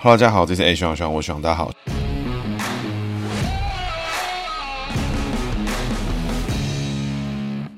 Hello，大家好，这是 A 徐朗徐朗，我徐朗，大家好。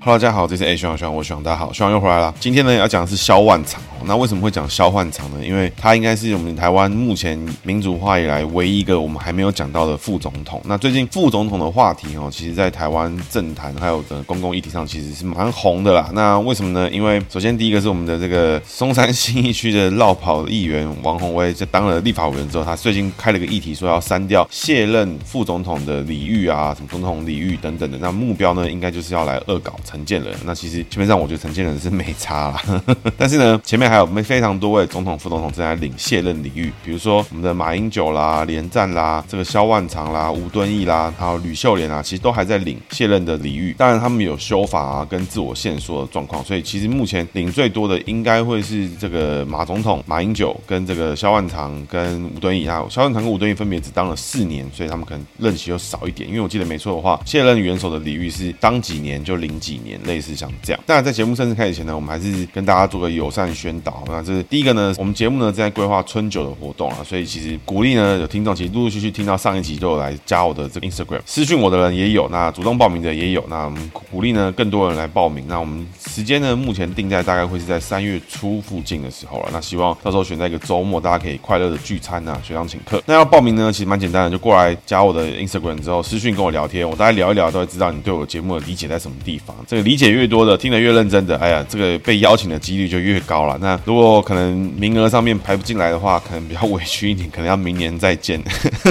Hello，大家好，这是 A 徐朗徐朗，我徐朗，大家好，徐朗又回来了。今天呢，要讲的是萧万长。那为什么会讲萧万长呢？因为他应该是我们台湾目前民主化以来唯一一个我们还没有讲到的副总统。那最近副总统的话题哦，其实在台湾政坛还有的公共议题上，其实是蛮红的啦。那为什么呢？因为首先第一个是我们的这个松山新义区的落跑议员王鸿薇，在当了立法委员之后，他最近开了个议题，说要删掉卸任副总统的礼遇啊，什么总统礼遇等等的。那目标呢，应该就是要来恶搞陈建仁。那其实基本上，我觉得陈建仁是没差啦。但是呢，前面还有没非常多位总统、副总统正在领卸任礼遇，比如说我们的马英九啦、连战啦、这个萧万长啦、吴敦义啦，还有吕秀莲啊，其实都还在领卸任的礼遇。当然，他们有修法啊，跟自我限缩的状况，所以其实目前领最多的应该会是这个马总统、马英九跟这个萧万长跟吴敦义啊。萧万长跟吴敦义分别只当了四年，所以他们可能任期又少一点。因为我记得没错的话，卸任元首的礼遇是当几年就领几年，类似像这样。当然，在节目正式开始前呢，我们还是跟大家做个友善宣导。那这是第一个呢，我们节目呢正在规划春酒的活动啊，所以其实鼓励呢有听众其实陆陆续续听到上一集都有来加我的这个 Instagram 私讯我的人也有，那主动报名的也有，那我们鼓励呢更多人来报名。那我们时间呢目前定在大概会是在三月初附近的时候了，那希望到时候选在一个周末，大家可以快乐的聚餐啊，学长请客。那要报名呢其实蛮简单的，就过来加我的 Instagram 之后私讯跟我聊天，我大概聊一聊都会知道你对我节目的理解在什么地方。这个理解越多的，听得越认真的，哎呀，这个被邀请的几率就越高了。那如果可能名额上面排不进来的话，可能比较委屈一点，可能要明年再见。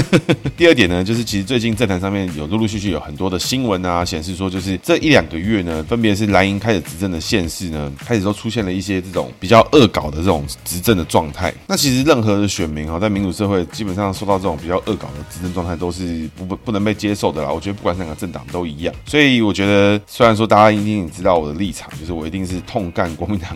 第二点呢，就是其实最近政坛上面有陆陆续续有很多的新闻啊，显示说就是这一两个月呢，分别是蓝营开始执政的县市呢，开始都出现了一些这种比较恶搞的这种执政的状态。那其实任何的选民啊，在民主社会基本上受到这种比较恶搞的执政状态，都是不不不能被接受的啦。我觉得不管是哪个政党都一样。所以我觉得，虽然说大家一定也知道我的立场，就是我一定是痛干国民党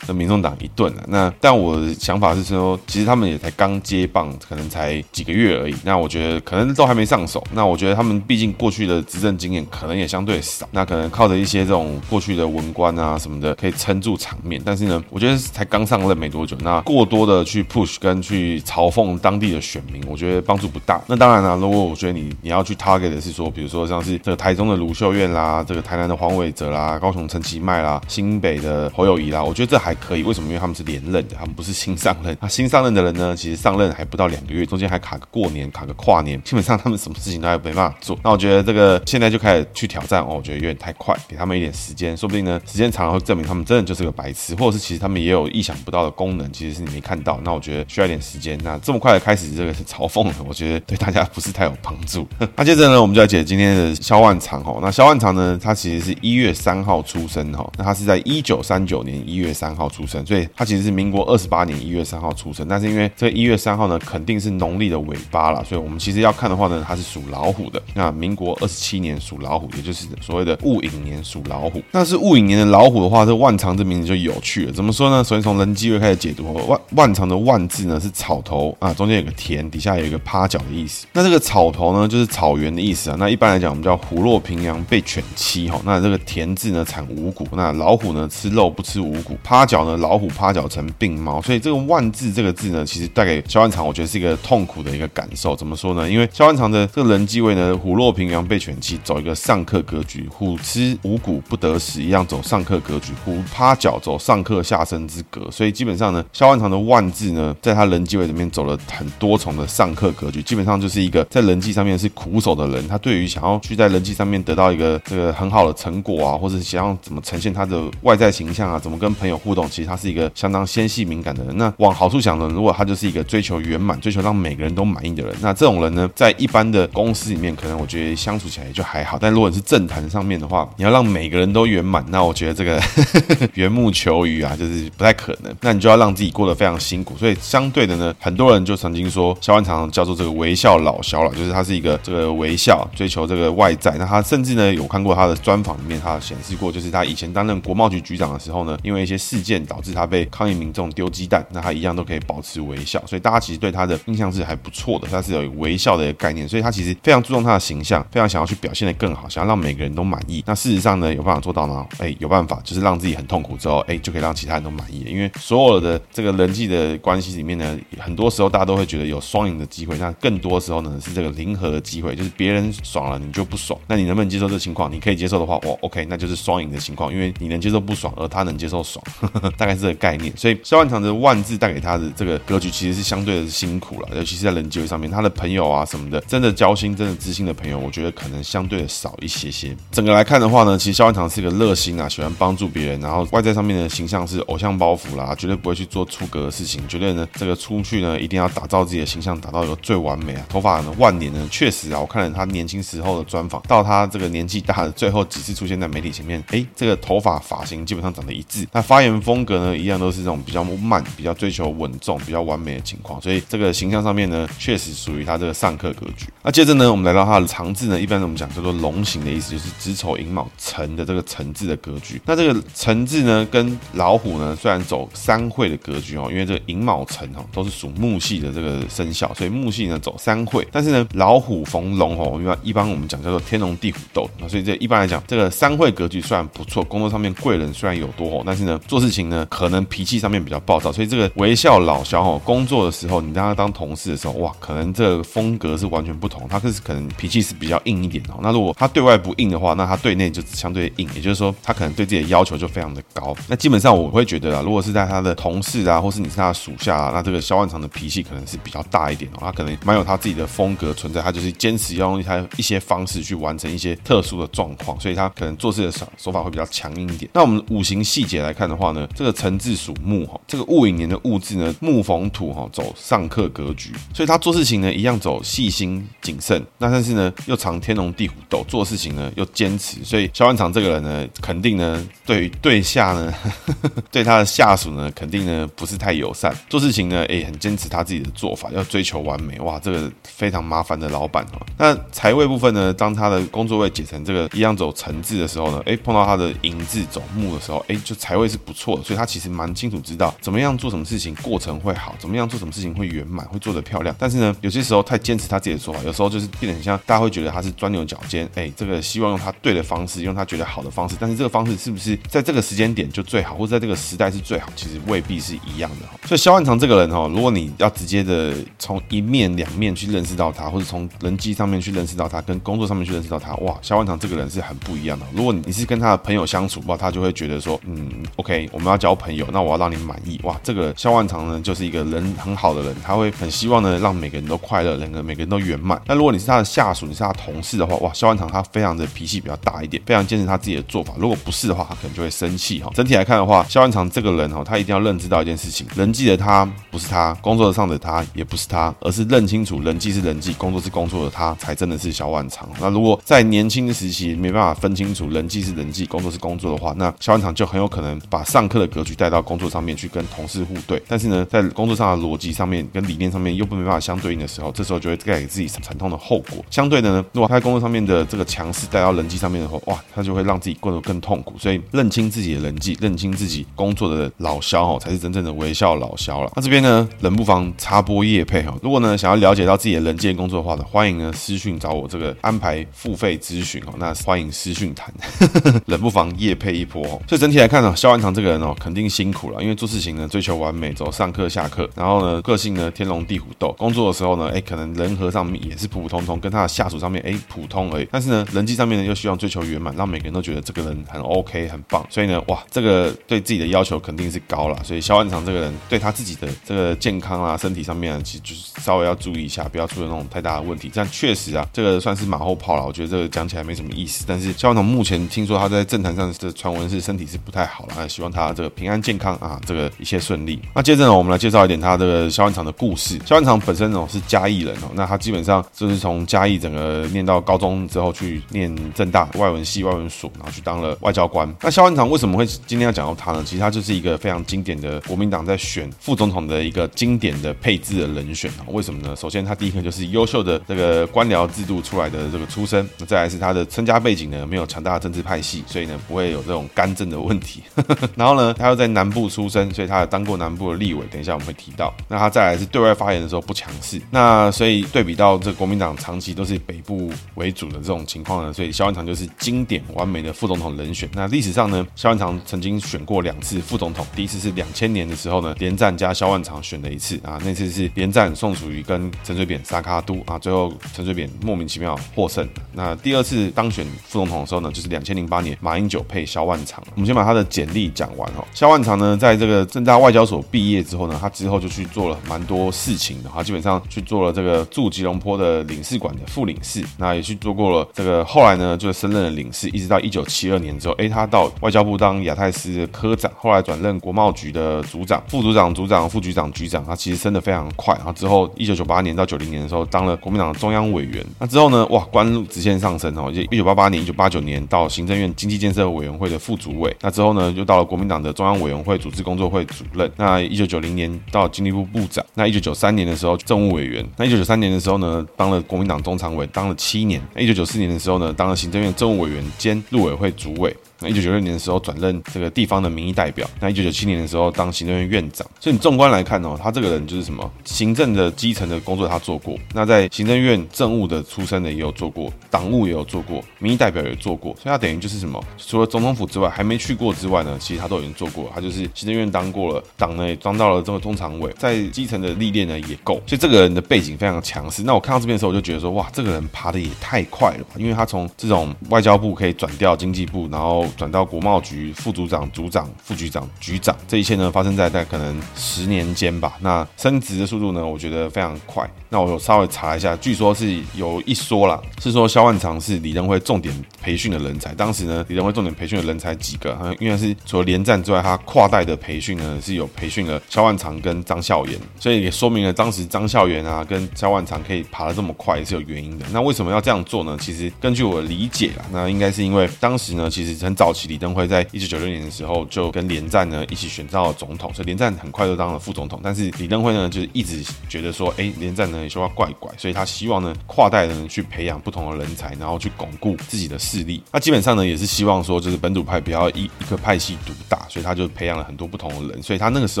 跟民众党一顿的。那但我。的想法是说，其实他们也才刚接棒，可能才几个月而已。那我觉得可能都还没上手。那我觉得他们毕竟过去的执政经验可能也相对少。那可能靠着一些这种过去的文官啊什么的，可以撑住场面。但是呢，我觉得才刚上任没多久，那过多的去 push 跟去嘲讽当地的选民，我觉得帮助不大。那当然了，如果我觉得你你要去 target 的是说，比如说像是这个台中的卢秀燕啦，这个台南的黄伟哲啦，高雄陈其迈啦，新北的侯友宜啦，我觉得这还可以。为什么？因为他们是连任的，他们。不是新上任，那新上任的人呢？其实上任还不到两个月，中间还卡个过年，卡个跨年，基本上他们什么事情都还没办法做。那我觉得这个现在就开始去挑战哦，我觉得有点太快，给他们一点时间，说不定呢，时间长了会证明他们真的就是个白痴，或者是其实他们也有意想不到的功能，其实是你没看到。那我觉得需要一点时间。那这么快的开始这个是嘲讽了，我觉得对大家不是太有帮助。那接着呢，我们就来解今天的萧万长哦。那萧万长呢，他其实是一一月三号出生哈，那他是在一九三九年一月三号出生，所以他其实是民国二十八年一月三号。出生，但是因为这一月三号呢，肯定是农历的尾巴了，所以我们其实要看的话呢，它是属老虎的。那民国二十七年属老虎，也就是所谓的戊寅年属老虎。那是戊寅年的老虎的话，这万长这名字就有趣了。怎么说呢？首先从人机位开始解读，万万长的万字呢是草头啊，中间有个田，底下有一个趴脚的意思。那这个草头呢就是草原的意思啊。那一般来讲，我们叫虎落平阳被犬欺哈。那这个田字呢产五谷，那老虎呢吃肉不吃五谷，趴脚呢老虎趴脚成病猫，所以这个万字。这个字呢，其实带给萧万长，我觉得是一个痛苦的一个感受。怎么说呢？因为萧万长的这个人机位呢，虎落平阳被犬欺，走一个上克格局，虎吃五谷不得食一样走上克格局，虎趴脚走上克下生之格。所以基本上呢，萧万长的万字呢，在他人机位里面走了很多重的上克格局，基本上就是一个在人际上面是苦手的人。他对于想要去在人际上面得到一个这个很好的成果啊，或者想要怎么呈现他的外在形象啊，怎么跟朋友互动，其实他是一个相当纤细敏感的人。那往好。处想呢，如果他就是一个追求圆满、追求让每个人都满意的人，那这种人呢，在一般的公司里面，可能我觉得相处起来就还好。但如果你是政坛上面的话，你要让每个人都圆满，那我觉得这个 缘木求鱼啊，就是不太可能。那你就要让自己过得非常辛苦。所以相对的呢，很多人就曾经说，萧万长叫做这个微笑老萧了，就是他是一个这个微笑追求这个外在。那他甚至呢有看过他的专访面，他显示过，就是他以前担任国贸局局长的时候呢，因为一些事件导致他被抗议民众丢鸡蛋，那他一样都可以保持微笑，所以大家其实对他的印象是还不错的，他是有微笑的一个概念，所以他其实非常注重他的形象，非常想要去表现得更好，想要让每个人都满意。那事实上呢，有办法做到吗？哎，有办法，就是让自己很痛苦之后，哎，就可以让其他人都满意。因为所有的这个人际的关系里面呢，很多时候大家都会觉得有双赢的机会，那更多时候呢是这个零和的机会，就是别人爽了你就不爽，那你能不能接受这情况？你可以接受的话，哇，OK，那就是双赢的情况，因为你能接受不爽，而他能接受爽，呵 呵大概是这个概念。所以萧万长的万字带给他的这个格局，其实是相对的辛苦了，尤其是在人际上面，他的朋友啊什么的，真的交心、真的知心的朋友，我觉得可能相对的少一些些。整个来看的话呢，其实萧万长是一个热心啊，喜欢帮助别人，然后外在上面的形象是偶像包袱啦，绝对不会去做出格的事情，绝对呢这个出去呢一定要打造自己的形象，达到一个最完美啊。头发呢万年呢，确实啊，我看了他年轻时候的专访，到他这个年纪大的最后几次出现在媒体前面，哎，这个头发发型基本上长得一致，那发言风格呢一样都是这种比较慢、比较追求稳重、比较完美的情况，所以这个形象上面呢，确实属于他这个上课格局。那接着呢，我们来到他的长字呢，一般我们讲叫做龙形的意思，就是子丑寅卯辰的这个辰字的格局。那这个辰字呢，跟老虎呢，虽然走三会的格局哦，因为这个寅卯辰哦，都是属木系的这个生肖，所以木系呢走三会。但是呢，老虎逢龙哦，一般一般我们讲叫做天龙地虎斗，那所以这一般来讲，这个三会格局虽然不错，工作上面贵人虽然有多哦，但是呢，做事情呢，可能脾气上面比较暴躁，所以这个微笑老萧哦，工作的时候，你让他当同事的时候，哇，可能这个风格是完全不同，他可是可能脾气是比较硬一点哦。那如果他对外不硬的话，那他对内就相对硬，也就是说，他可能对自己的要求就非常的高。那基本上我会觉得啊，如果是在他的同事啊，或是你是他的属下啊，那这个肖万长的脾气可能是比较大一点哦，他可能蛮有他自己的风格存在，他就是坚持要用他一些方式去完成一些特殊的状况，所以他可能做事的手手法会比较强硬一点。那我们五行细节来看的话呢，这个辰字属木哈，这个戊寅年的戊字呢，木逢土哈，走上克格局，所以他做事情呢一样走细心谨慎，那但是呢又藏天龙地虎斗，做事情呢又坚持，所以萧万长这个人呢，肯定呢对于对下呢，对他的下属呢，肯定呢不是太友善，做事情呢也很坚持他自己的做法，要追求完美，哇，这个非常麻烦的老板哈。那财位部分呢，当他的工作位解成这个一样走辰字的时候呢，哎碰到他的寅字走木的时候，哎就财位是不错的，所以他其实蛮清楚知道怎么样做什么事情过程会好，怎么样做什么事情会圆满，会做得漂亮。但是呢，有些时候太坚持他自己的说法，有时候就是变得很像大家会觉得他是钻牛角尖，哎这个希望用他对的方式，用他觉得好的方式，但是这个方式是不是在这个时间点就最好，或者在这个时代是最好，其实未必是一样的。所以肖万长这个人哈，如果你要直接的从一面两面去认识到他，或者从人际上面去认识到他，跟工作上面去认识到他，哇，肖万长这个人是很不一样的。如果你是跟他的朋友相处，哇，他就会觉得说，嗯，OK，我们要交朋友，那我要让你满意，哇，这个萧万长呢就是一个人很好的人，他会很希望呢让每个人都快乐，两个每个人都圆满。那如果你是他的下属，你是他同事的话，哇，萧万长他非常的脾气比较大一点，非常坚持他自己的做法。如果不是的话，他可能就会生气哈。整体来看的话，萧万长这个人哈，他一定要认知到一件事情，人际的他不是他，工作上的他也不是他，而是认清楚人际是人际，工作是工作的他，才真的是萧万长。那如果在年轻的时期没办法分清楚人际是人际，工作是工作的话，那萧万长就很有可能把上课的格局带到工作上面去跟同事互对，但是呢，在工作上的逻辑上面跟理念上面又不没办法相对应的时候，这时候就会带给自己惨痛的后果。相对的呢，如果他在工作上面的这个强势带到人际上面的话，哇，他就会让自己过得更痛苦。所以认清自己的人际，认清自己工作的老萧哦，才是真正的微笑老萧了。那这边呢，冷不防插播叶配哈，如果呢想要了解到自己的人际工作的话呢，欢迎呢私讯找我这个安排付费咨询哦，那欢迎私讯谈，冷不防夜配一波哦。所以整体来看呢，萧万长这个人哦，肯定辛苦了，因为做事情呢追求完美，走上课下课，然后呢个性呢天龙地虎斗，工作的时候呢，哎可能人和上面也是普普通通，跟他的下属上面哎普通而已，但是呢人际上面呢又希望追求圆满，让每个人都觉得这个人很 OK 很棒，所以呢哇这个对自己的要求肯定是高了，所以萧万长这个人对他自己的这个健康啊身体上面其实就是稍微要注意一下，不要出现那种太大的问题。这样确实啊这个算是马后炮了，我觉得这个讲起来没什么意思。但是萧万长目前听说他在政坛上的传闻是身体是不太好了，那希望他这个平安健康啊，这个一切顺利。那接着呢，我们来介绍一点他这个萧万长的故事。萧万长本身哦是嘉义人哦，那他基本上就是从嘉义整个念到高中之后去念政大外文系外文所，然后去当了外交官。那萧万长为什么会今天要讲到他呢？其实他就是一个非常经典的国民党在选副总统的一个经典的配置的人选啊。为什么呢？首先他第一个就是优秀的这个官僚制度出来的这个出身，那再来是他的身家背景呢没有强强大的政治派系，所以呢不会有这种干政的问题。然后呢，他又在南部出生，所以他有当过南部的立委。等一下我们会提到。那他再来是对外发言的时候不强势。那所以对比到这国民党长期都是北部为主的这种情况呢，所以萧万长就是经典完美的副总统人选。那历史上呢，萧万长曾经选过两次副总统，第一次是两千年的时候呢，连战加萧万长选了一次啊，那次是连战、宋楚瑜跟陈水扁沙卡都啊，最后陈水扁莫名其妙获胜。那第二次当选副总统的时候呢，就是两千零八年马英九配萧万长。我们先把他的简历讲完哦。萧万长呢，在这个政大外交所毕业之后呢，他之后就去做了蛮多事情的，他基本上去做了这个驻吉隆坡的领事馆的副领事，那也去做过了这个，后来呢就升任了领事，一直到一九七二年之后，哎，他到外交部当亚太司的科长，后来转任国贸局的组长、副组长、组长、副局长、局长，他其实升得非常快。然后之后一九九八年到九零年的时候，当了国民党的中央委员。那之后呢，哇，官路直线上升哦，一九八八年、一九八九年到行政院经济建设委员会的副主委，那之后呢，又到了国民党的中央委员会组织工作会主任。那一九九零年到经济部部长，那一九九三年的时候政务委员，那一九九三年的时候呢，当了国民党中常委，当了七年。那一九九四年的时候呢，当了行政院政务委员兼陆委会主委。那一九九六年的时候转任这个地方的民意代表，那一九九七年的时候当行政院院长。所以你纵观来看哦，他这个人就是什么行政的基层的工作他做过，那在行政院政务的出身的也有做过，党务也有做过，民意代表也做过，所以他等于就是什么，除了总统府之外还没去过之外呢，其实他都已经做过。他就是行政院当过了，党呢也当到了这个中常委，在基层的历练呢也够，所以这个人的背景非常强势。那我看到这边的时候，我就觉得说，哇，这个人爬得也太快了吧，因为他从这种外交部可以转调经济部，然后转到国贸局。副组长、组长、副局长、局长，这一切呢发生在在可能十年间吧。那升职的速度呢，我觉得非常快。那我有稍微查一下，据说是有一说啦，是说肖万长是李登辉重点培训的人才。当时呢，李登辉重点培训的人才几个？因为是除了连战之外，他跨代的培训呢是有培训了肖万长跟张孝颜，所以也说明了当时张孝颜啊跟肖万长可以爬得这么快也是有原因的。那为什么要这样做呢？其实根据我的理解啦，那应该是因为当时呢，其实很早期李登辉在一九九六年的时候，就跟连战呢一起选到了总统，所以连战很快就当了副总统。但是李登辉呢，就是一直觉得说，哎、连战呢也说话怪怪，所以他希望呢跨代人去培养不同的人才，然后去巩固自己的势力。那基本上呢，也是希望说，就是本土派不要一一个派系独大，所以他就培养了很多不同的人。所以他那个时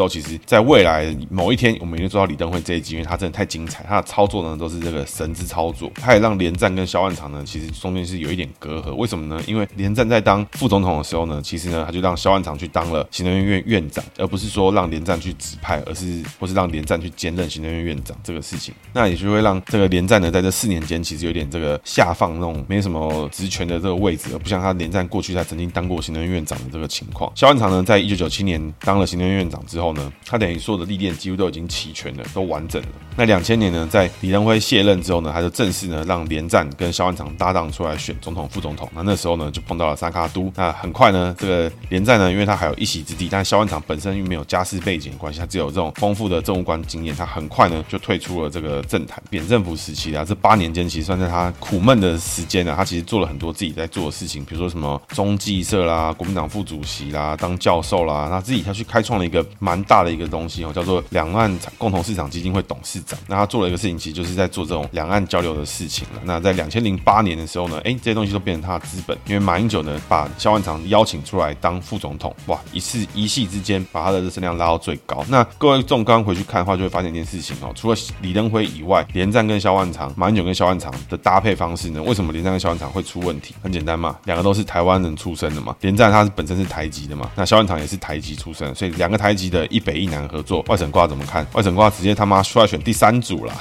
候，其实在未来某一天，我们一定做到李登辉这一集，因为他真的太精彩，他的操作呢都是这个神之操作。他也让连战跟萧万长呢，其实中间是有一点隔阂。为什么呢？因为连战在当副总统的时候呢，其实呢。他就让萧万长去当了行政院院长，而不是说让连战去指派，而是或是让连战去兼任行政院院长这个事情，那也就会让这个连战呢，在这四年间其实有点这个下放那种没什么职权的这个位置，而不像他连战过去他曾经当过行政院院长的这个情况。萧万长呢，在一九九七年当了行政院院长之后呢，他等于所有的历练几乎都已经齐全了，都完整了。那两千年呢，在李登辉卸任之后呢，他就正式呢让连战跟萧万长搭档出来选总统、副总统。那那时候呢，就碰到了萨卡都。那很快呢，这个连战呢，因为他还有一席之地，但是萧万长本身又没有家世背景的关系，他只有这种丰富的政务官经验，他很快呢就退出了这个政坛。扁政府时期啊，这八年间其实算是他苦闷的时间啊，他其实做了很多自己在做的事情，比如说什么中计社啦、国民党副主席啦、当教授啦，他自己他去开创了一个蛮大的一个东西哦，叫做两岸共同市场基金会董事长。那他做了一个事情，其实就是在做这种两岸交流的事情了。那在两千零八年的时候呢，哎，这些东西都变成他的资本，因为马英九呢把萧万长邀请出来当副总统。哇，一次一夕之间把他的声量拉到最高。那各位众刚回去看的话，就会发现一件事情哦。除了李登辉以外，连战跟萧万长、马英九跟萧万长的搭配方式呢？为什么连战跟萧万长会出问题？很简单嘛，两个都是台湾人出身的嘛。连战他是本身是台籍的嘛，那萧万长也是台籍出身，所以两个台籍的一北一南合作，外省挂怎么看？外省挂直接他妈出来选第三组了，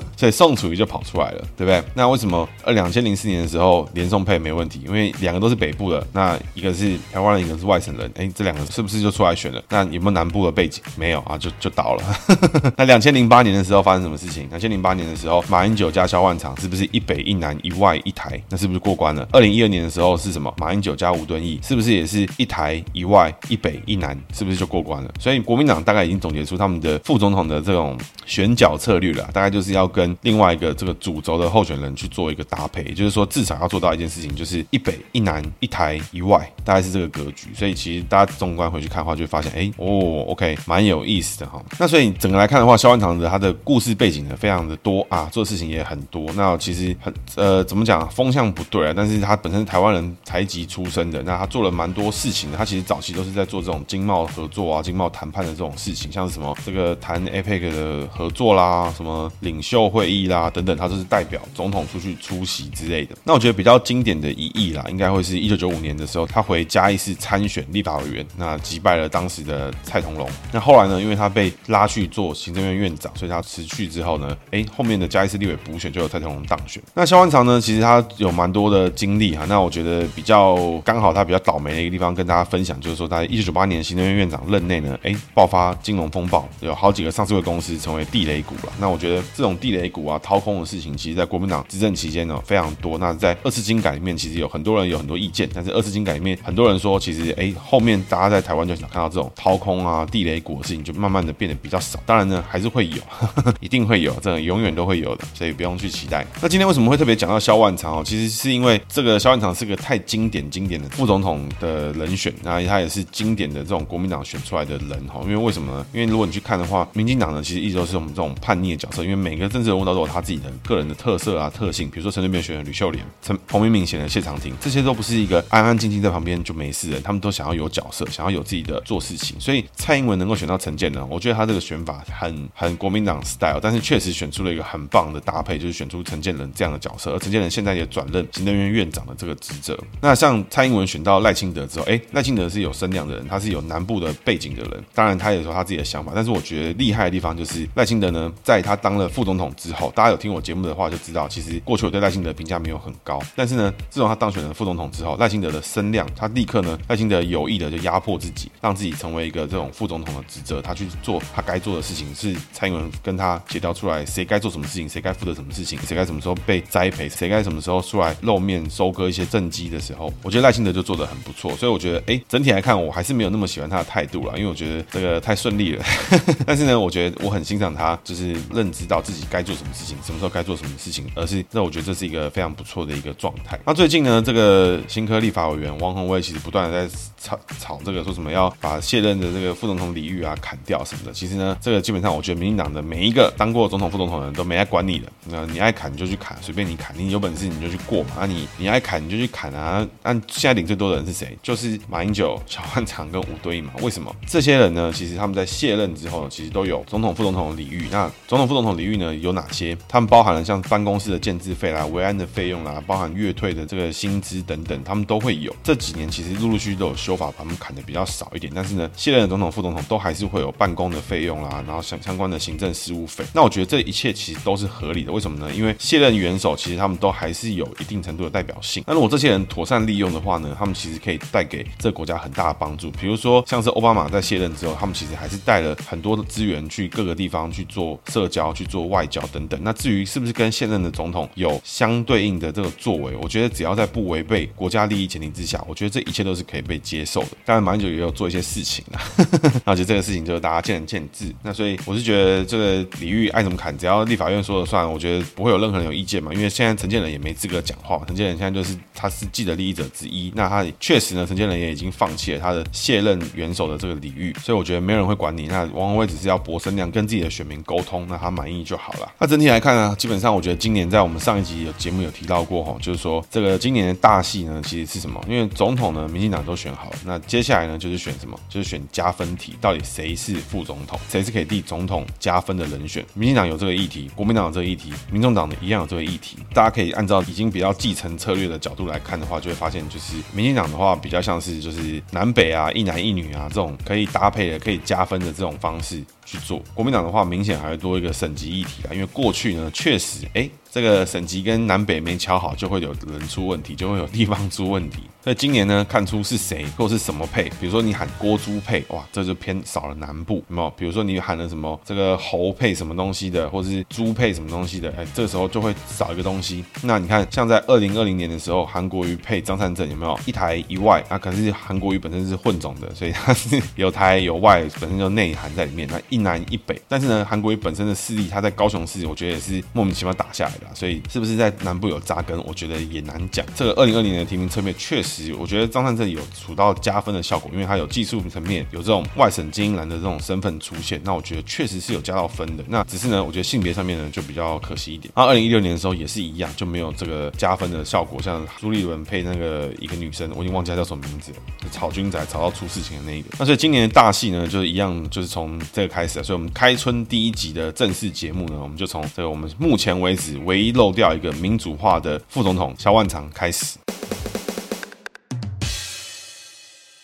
所以宋楚瑜就跑出来了，对不对？那为什么二两千零四年的时候连宋配没问题？因为两个都是北部的，那一个是台湾人，一个是外省人，哎，这两个是不是就出来选了？那有没有南部的背景？没有啊，就就倒了。那两千零八年的时候发生什么事情？两千零八年的时候，马英九加萧万长是不是一北一南一外一台？那是不是过关了？二零一二年的时候是什么？马英九加吴敦义是不是也是一台一外一北一南？是不是就过关了？所以国民党大概已经总结出他们的副总统的这种选角策略了，大概就是要要跟另外一个这个主轴的候选人去做一个搭配，也就是说至少要做到一件事情，就是一北一南一台一外，大概是这个格局。所以其实大家纵观回去看的话，就会发现，哎，哦，OK，蛮有意思的哈。那所以整个来看的话，萧万长的他的故事背景呢非常的多啊，做的事情也很多。那其实很呃怎么讲，风向不对啊，但是他本身台湾人台籍出身的，那他做了蛮多事情的。他其实早期都是在做这种经贸合作啊、经贸谈判的这种事情，像是什么这个谈 APEC 的合作啦、什么领袖袖会议啦等等，他都是代表总统出去出席之类的。那我觉得比较经典的一役啦，应该会是一九九五年的时候，他回嘉义市参选立法委员，那击败了当时的蔡同龙。那后来呢，因为他被拉去做行政院院长，所以他辞去之后呢，哎，后面的嘉义市立委补选就有蔡同龙当选。那萧万长呢，其实他有蛮多的经历哈。那我觉得比较刚好他比较倒霉的一个地方，跟大家分享，就是说在一九九八年行政院院长任内呢，哎，爆发金融风暴，有好几个上市柜公司成为地雷股了。那我觉得这种地雷股啊，掏空的事情，其实在国民党执政期间呢非常多。那在二次金改里面，其实有很多人有很多意见，但是二次金改里面很多人说，其实哎，后面大家在台湾就想看到这种掏空啊、地雷股的事情，就慢慢的变得比较少。当然呢，还是会有，呵 呵一定会有，这种永远都会有的，所以不用去期待。那今天为什么会特别讲到萧万长哦？其实是因为这个萧万长是个太经典、经典的副总统的人选，那他也是经典的这种国民党选出来的人哈。因为为什么呢？因为如果你去看的话，民进党呢其实一直都是我们这种叛逆的角色，因为每个政治人物都有他自己的个人的特色啊、特性。比如说陈水扁选了吕秀莲，陈彭明敏选了谢长廷，这些都不是一个安安静静在旁边就没事的，他们都想要有角色，想要有自己的做事情。所以蔡英文能够选到陈建仁，我觉得他这个选法很很国民党 style，但是确实选出了一个很棒的搭配，就是选出陈建仁这样的角色。而陈建仁现在也转任行政院院长的这个职责。那像蔡英文选到赖清德之后，哎，赖清德是有声量的人，他是有南部的背景的人，当然他也说他自己的想法。但是我觉得厉害的地方就是赖清德呢，在他当了副总统之后，大家有听我节目的话就知道，其实过去我对赖清德评价没有很高。但是呢，自从他当选了副总统之后，赖清德的声量，他立刻呢，赖清德有意的就压迫自己，让自己成为一个这种副总统的职责，他去做他该做的事情，是蔡英文跟他协调出来，谁该做什么事情，谁该负责什么事情，谁该什么时候被栽培，谁该什么时候出来露面收割一些政绩的时候，我觉得赖清德就做得很不错。所以我觉得，哎，整体来看，我还是没有那么喜欢他的态度了，因为我觉得这个太顺利了。但是呢，我觉得我很欣赏他，就是认知到自己该做什么事情，什么时候该做什么事情，而是那我觉得这是一个非常不错的一个状态。那最近呢，这个新科立法委员王宏威其实不断的在吵吵这个，说什么要把卸任的这个副总统李玉啊砍掉什么的。其实呢，这个基本上我觉得民进党的每一个当过总统、副总统的人都没爱管你的，那你爱砍你就去砍，随便你砍，你有本事你就去过嘛。那你你爱砍你就去砍啊。按现在领最多的人是谁？就是马英九、萧万长跟吴敦义嘛。为什么这些人呢？其实他们在卸任之后，其实都有总统、副总统的礼遇。那总统、副总统礼遇呢有哪些？他们包含了像办公室的建制费啦、维安的费用啦，包含月退的这个薪资等等，他们都会有。这几年其实陆陆续续都有修法，把他们砍的比较少一点。但是呢，卸任的总统、副总统都还是会有办公的费用啦，然后相相关的行政事务费。那我觉得这一切其实都是合理的。为什么呢？因为卸任元首其实他们都还是有一定程度的代表性。那如果这些人妥善利用的话呢，他们其实可以带给这个国家很大的帮助。比如说像是奥巴马在卸任之后，他们其实还是带了很多的资源去各个地方去做社交、去做外外交等等。那至于是不是跟现任的总统有相对应的这个作为，我觉得只要在不违背国家利益前提之下，我觉得这一切都是可以被接受的。当然，马英九也有做一些事情啊，那我觉得这个事情就是大家见仁见智。那所以我是觉得这个李玉爱怎么砍，只要立法院说了算，我觉得不会有任何人有意见嘛。因为现在陈建仁也没资格讲话，陈建仁现在就是他是既得利益者之一。那他确实呢，陈建仁也已经放弃了他的卸任元首的这个礼遇，所以我觉得没有人会管你。那王鸿薇只是要博声量，跟自己的选民沟通，那他满意就好好了。那整体来看呢，基本上我觉得今年在我们上一集有节目有提到过哈，就是说这个今年的大戏呢，其实是什么？因为总统呢，民进党都选好了，那接下来呢就是选什么？就是选加分题，到底谁是副总统，谁是可以替总统加分的人选？民进党有这个议题，国民党有这个议题，民众党的一样有这个议题。大家可以按照已经比较继承策略的角度来看的话，就会发现就是民进党的话比较像是就是南北啊，一男一女啊这种可以搭配的、可以加分的这种方式去做。国民党的话明显还要多一个省级议题啊，因为过去呢确实哎。这个省级跟南北没乔好，就会有人出问题，就会有地方出问题。所以今年呢，看出是谁或是什么配，比如说你喊郭猪配，哇，这就偏少了南部，有没有？比如说你喊了什么这个侯配什么东西的，或是猪配什么东西的，哎，这时候就会少一个东西。那你看，像在二零二零年的时候，韩国瑜配张善政有没有一台一外？啊，可是韩国瑜本身是混种的，所以他是有台有外，本身就内涵在里面。那一南一北，但是呢，韩国瑜本身的势力，他在高雄市，我觉得也是莫名其妙打下来所以是不是在南部有扎根，我觉得也难讲。这个二零二零年的提名策略确实，我觉得张善政有处到加分的效果，因为他有技术层面，有这种外省精英男的这种身份出现，那我觉得确实是有加到分的。那只是呢，我觉得性别上面呢就比较可惜一点。那二零一六年的时候也是一样，就没有这个加分的效果，像朱立伦配那个一个女生，我已经忘记她叫什么名字了，炒军仔炒到出事情的那一个。那所以今年的大戏呢，就是一样，就是从这个开始。所以我们开春第一集的正式节目呢，我们就从这个我们目前为止唯一漏掉一个民主化的副总统萧万长开始。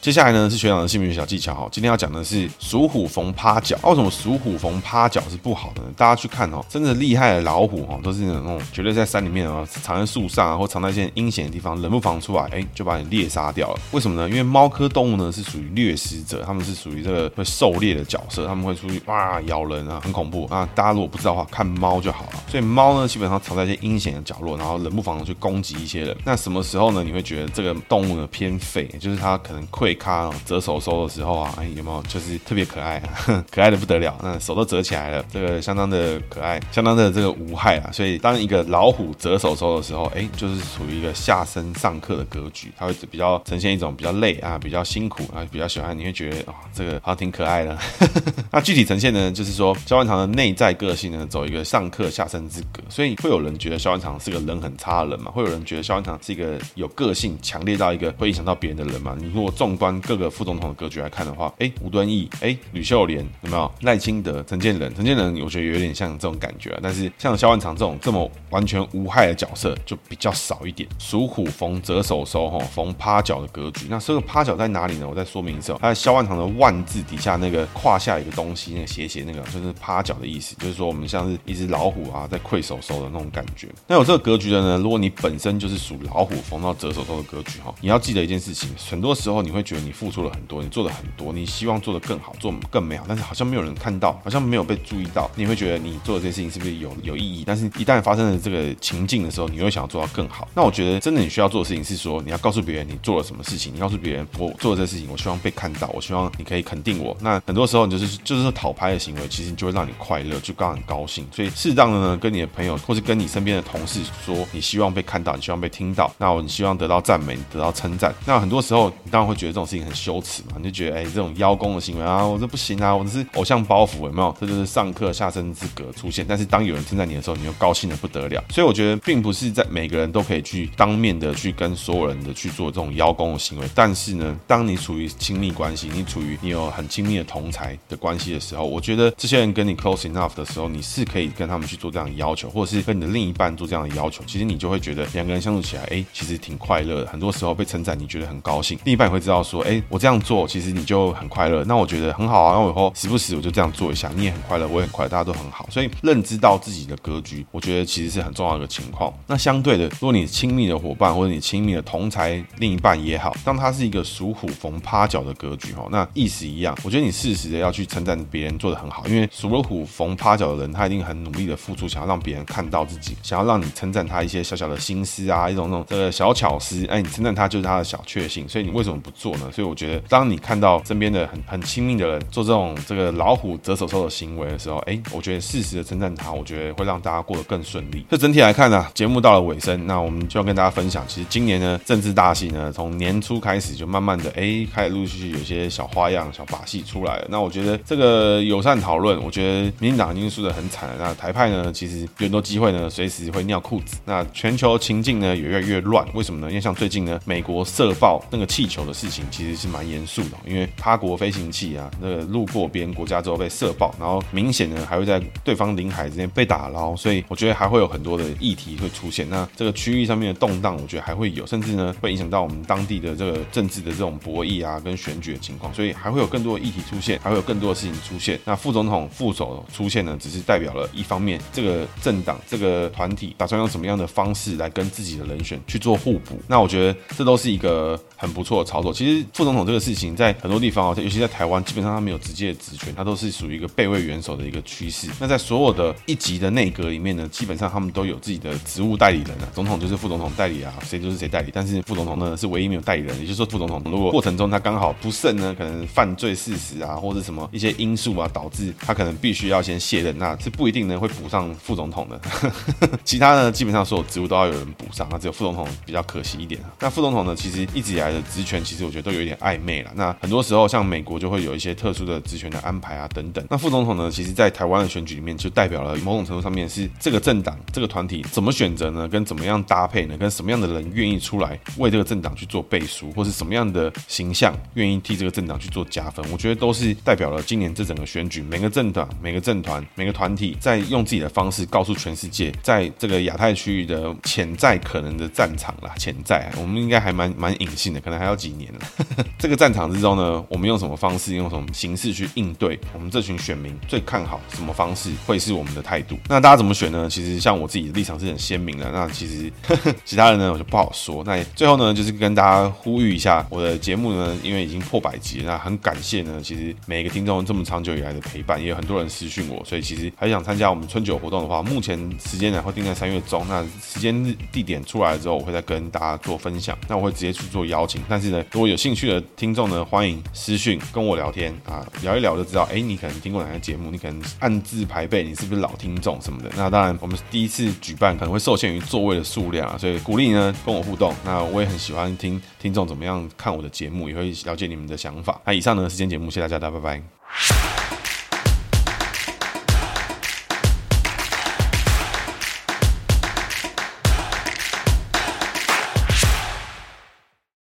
接下来呢是学长的姓名小技巧哈，今天要讲的是属虎逢趴脚。为什么属虎逢趴脚是不好的呢？大家去看哦，真的厉害的老虎哈，都是那种绝对在山里面啊，藏在树上啊，或藏在一些阴险的地方，冷不防出来，哎，就把你猎杀掉了。为什么呢？因为猫科动物呢是属于掠食者，他们是属于这个会狩猎的角色，他们会出去哇咬人啊，很恐怖啊。大家如果不知道的话，看猫就好了。所以猫呢，基本上藏在一些阴险的角落，然后冷不防去攻击一些人。那什么时候呢？你会觉得这个动物呢偏废，就是它可能溃。卡折手收的时候啊，哎，有没有就是特别可爱啊？可爱的不得了，那手都折起来了，这个相当的可爱，相当的这个无害啊。所以当一个老虎折手收的时候，哎，就是处于一个下身上课的格局，它会比较呈现一种比较累啊，比较辛苦啊，比较喜欢，你会觉得啊、这个好像挺可爱的。那具体呈现呢，就是说肖万长的内在个性呢，走一个上课下身之格，所以会有人觉得肖万长是个人很差的人嘛？会有人觉得肖万长是一个有个性强烈到一个会影响到别人的人嘛？你如果纵观各个。副总统的格局来看的话，哎，吴敦义，哎，吕秀莲，有没有赖清德、陈建仁？陈建仁我觉得有点像这种感觉，但是像萧万长这种这么完全无害的角色就比较少一点。属虎逢折手收，哈，逢趴脚的格局。那这个趴脚在哪里呢？我再说明一次，他在萧万长的万字底下那个胯下一个东西，那个斜斜那个就是趴脚的意思，就是说我们像是一只老虎啊在溃手收的那种感觉。那有这个格局的呢，如果你本身就是属老虎逢到折手收的格局，哈，你要记得一件事情，很多时候你会觉得你付出。了很多，你做的很多，你希望做的更好，做更美好，但是好像没有人看到，好像没有被注意到，你会觉得你做的这件事情是不是有有意义？但是一旦发生了这个情境的时候，你会想要做到更好。那我觉得真的你需要做的事情是说，你要告诉别人你做了什么事情，你告诉别人我做的这个事情，我希望被看到，我希望你可以肯定我。那很多时候你就是就是说讨拍的行为，其实你就会让你快乐，就刚很高兴。所以适当的呢，跟你的朋友或是跟你身边的同事说，你希望被看到，你希望被听到，那我你希望得到赞美，得到称赞。那很多时候你当然会觉得这种事情很羞耻嘛，你就觉得。哎，这种邀功的行为啊，我这不行啊，我这是偶像包袱，有没有？这就是上课下生之格出现。但是当有人称赞你的时候，你又高兴的不得了。所以我觉得，并不是在每个人都可以去当面的去跟所有人的去做这种邀功的行为。但是呢，当你处于亲密关系，你处于你有很亲密的同才的关系的时候，我觉得这些人跟你 close enough 的时候，你是可以跟他们去做这样的要求，或者是跟你的另一半做这样的要求。其实你就会觉得两个人相处起来，哎，其实挺快乐的。很多时候被称赞，你觉得很高兴，另一半也会知道说，哎，我这样做，其实你就很快乐。那我觉得很好啊，那我以后时不时我就这样做一下，你也很快乐，我也很快乐，大家都很好。所以认知到自己的格局，我觉得其实是很重要的一个情况。那相对的，如果你亲密的伙伴或者你亲密的同才另一半也好，当他是一个属虎逢趴脚的格局哈，那意思一样。我觉得你适时的要去称赞别人做的很好，因为属了虎逢趴脚的人，他一定很努力的付出，想要让别人看到自己，想要让你称赞他一些小小的心思啊，一种那种这个小巧思。哎，你称赞他就是他的小确幸，所以你为什么不做呢？所以我觉得，当你看到身边的很很亲密的人做这种这个老虎折手收的行为的时候，哎，我觉得适时的称赞他，我觉得会让大家过得更顺利。这整体来看呢，节目到了尾声，那我们就要跟大家分享，其实今年呢，政治大戏呢，从年初开始就慢慢的，哎，开始陆陆续续有些小花样、小把戏出来了。那我觉得这个友善讨论，我觉得民进党已经输得很惨了。那台派呢，其实有很多机会呢，随时会尿裤子。那全球情境呢，也越来越乱。为什么呢？因为像最近呢，美国射爆那个气球的事情，其实是蛮严肃的，因为他国飞行器啊，那个路过别人国家之后被射爆，然后明显呢还会在对方领海之间被打捞，所以我觉得还会有很多的议题会出现。那这个区域上面的动荡，我觉得还会有，甚至呢会影响到我们当地的这个政治的这种博弈啊，跟选举的情况，所以还会有更多的议题出现，还会有更多的事情出现。那副总统、副手出现呢，只是代表了一方面，这个政党、这个团体打算用什么样的方式来跟自己的人选去做互补。那我觉得这都是一个很不错的操作。其实副总统这个事情在很多地方啊，尤其在台湾，基本上他没有直接的职权，他都是属于一个备位元首的一个趋势。那在所有的一级的内阁里面呢，基本上他们都有自己的职务代理人啊，总统就是副总统代理啊，谁就是谁代理。但是副总统呢是唯一没有代理人，也就是说副总统如果过程中他刚好不慎呢，可能犯罪事实啊，或者什么一些因素啊，导致他可能必须要先卸任，那是不一定呢会补上副总统的。其他呢，基本上所有职务都要有人补上，那只有副总统比较可惜一点。那副总统呢，其实一直以来的职权，其实我觉得都有一点暧昧了。那很多时候像美国就会有一些特殊的职权的安排啊等等。那副总统呢，其实在台湾的选举里面就代表了某种程度上面是这个政党这个团体怎么选择呢？跟怎么样搭配呢？跟什么样的人愿意出来为这个政党去做背书，或是什么样的形象愿意替这个政党去做加分？我觉得都是代表了今年这整个选举，每个政党、每个政团、每个团体在用自己的方式告诉全世界，在这个亚太区域的潜在可能的战场啦，潜在我们应该还蛮蛮隐性的，可能还要几年了。这个战场之中呢，我们用什么方式，用什么形式去应对？我们这群选民最看好什么方式会是我们的态度？那大家怎么选呢？其实像我自己的立场是很鲜明的。那其实 其他人呢，我就不好说。那最后呢，就是跟大家呼吁一下，我的节目呢，因为已经破百集，那很感谢呢，其实每一个听众这么长久以来的陪伴，也有很多人私讯我，所以其实还想参加我们春酒活动的话，目前时间呢会定在三月中。那时间地点出来之后，我会再跟大家做分享。那我会直接去做邀请。但是呢，如果有兴趣的听众呢，欢迎私讯跟我聊天啊，聊一聊就知道，哎，你可能听过哪些节目，你可能按字排辈，你是不是老听众什么的。那当然，我们第一次举办可能会受限于座位的数量啊，所以鼓励呢跟我互动。那我也很喜欢听听众怎么样看我的节目，也会了解你们的想法。那以上呢是今天节目，谢谢大家，大家拜拜。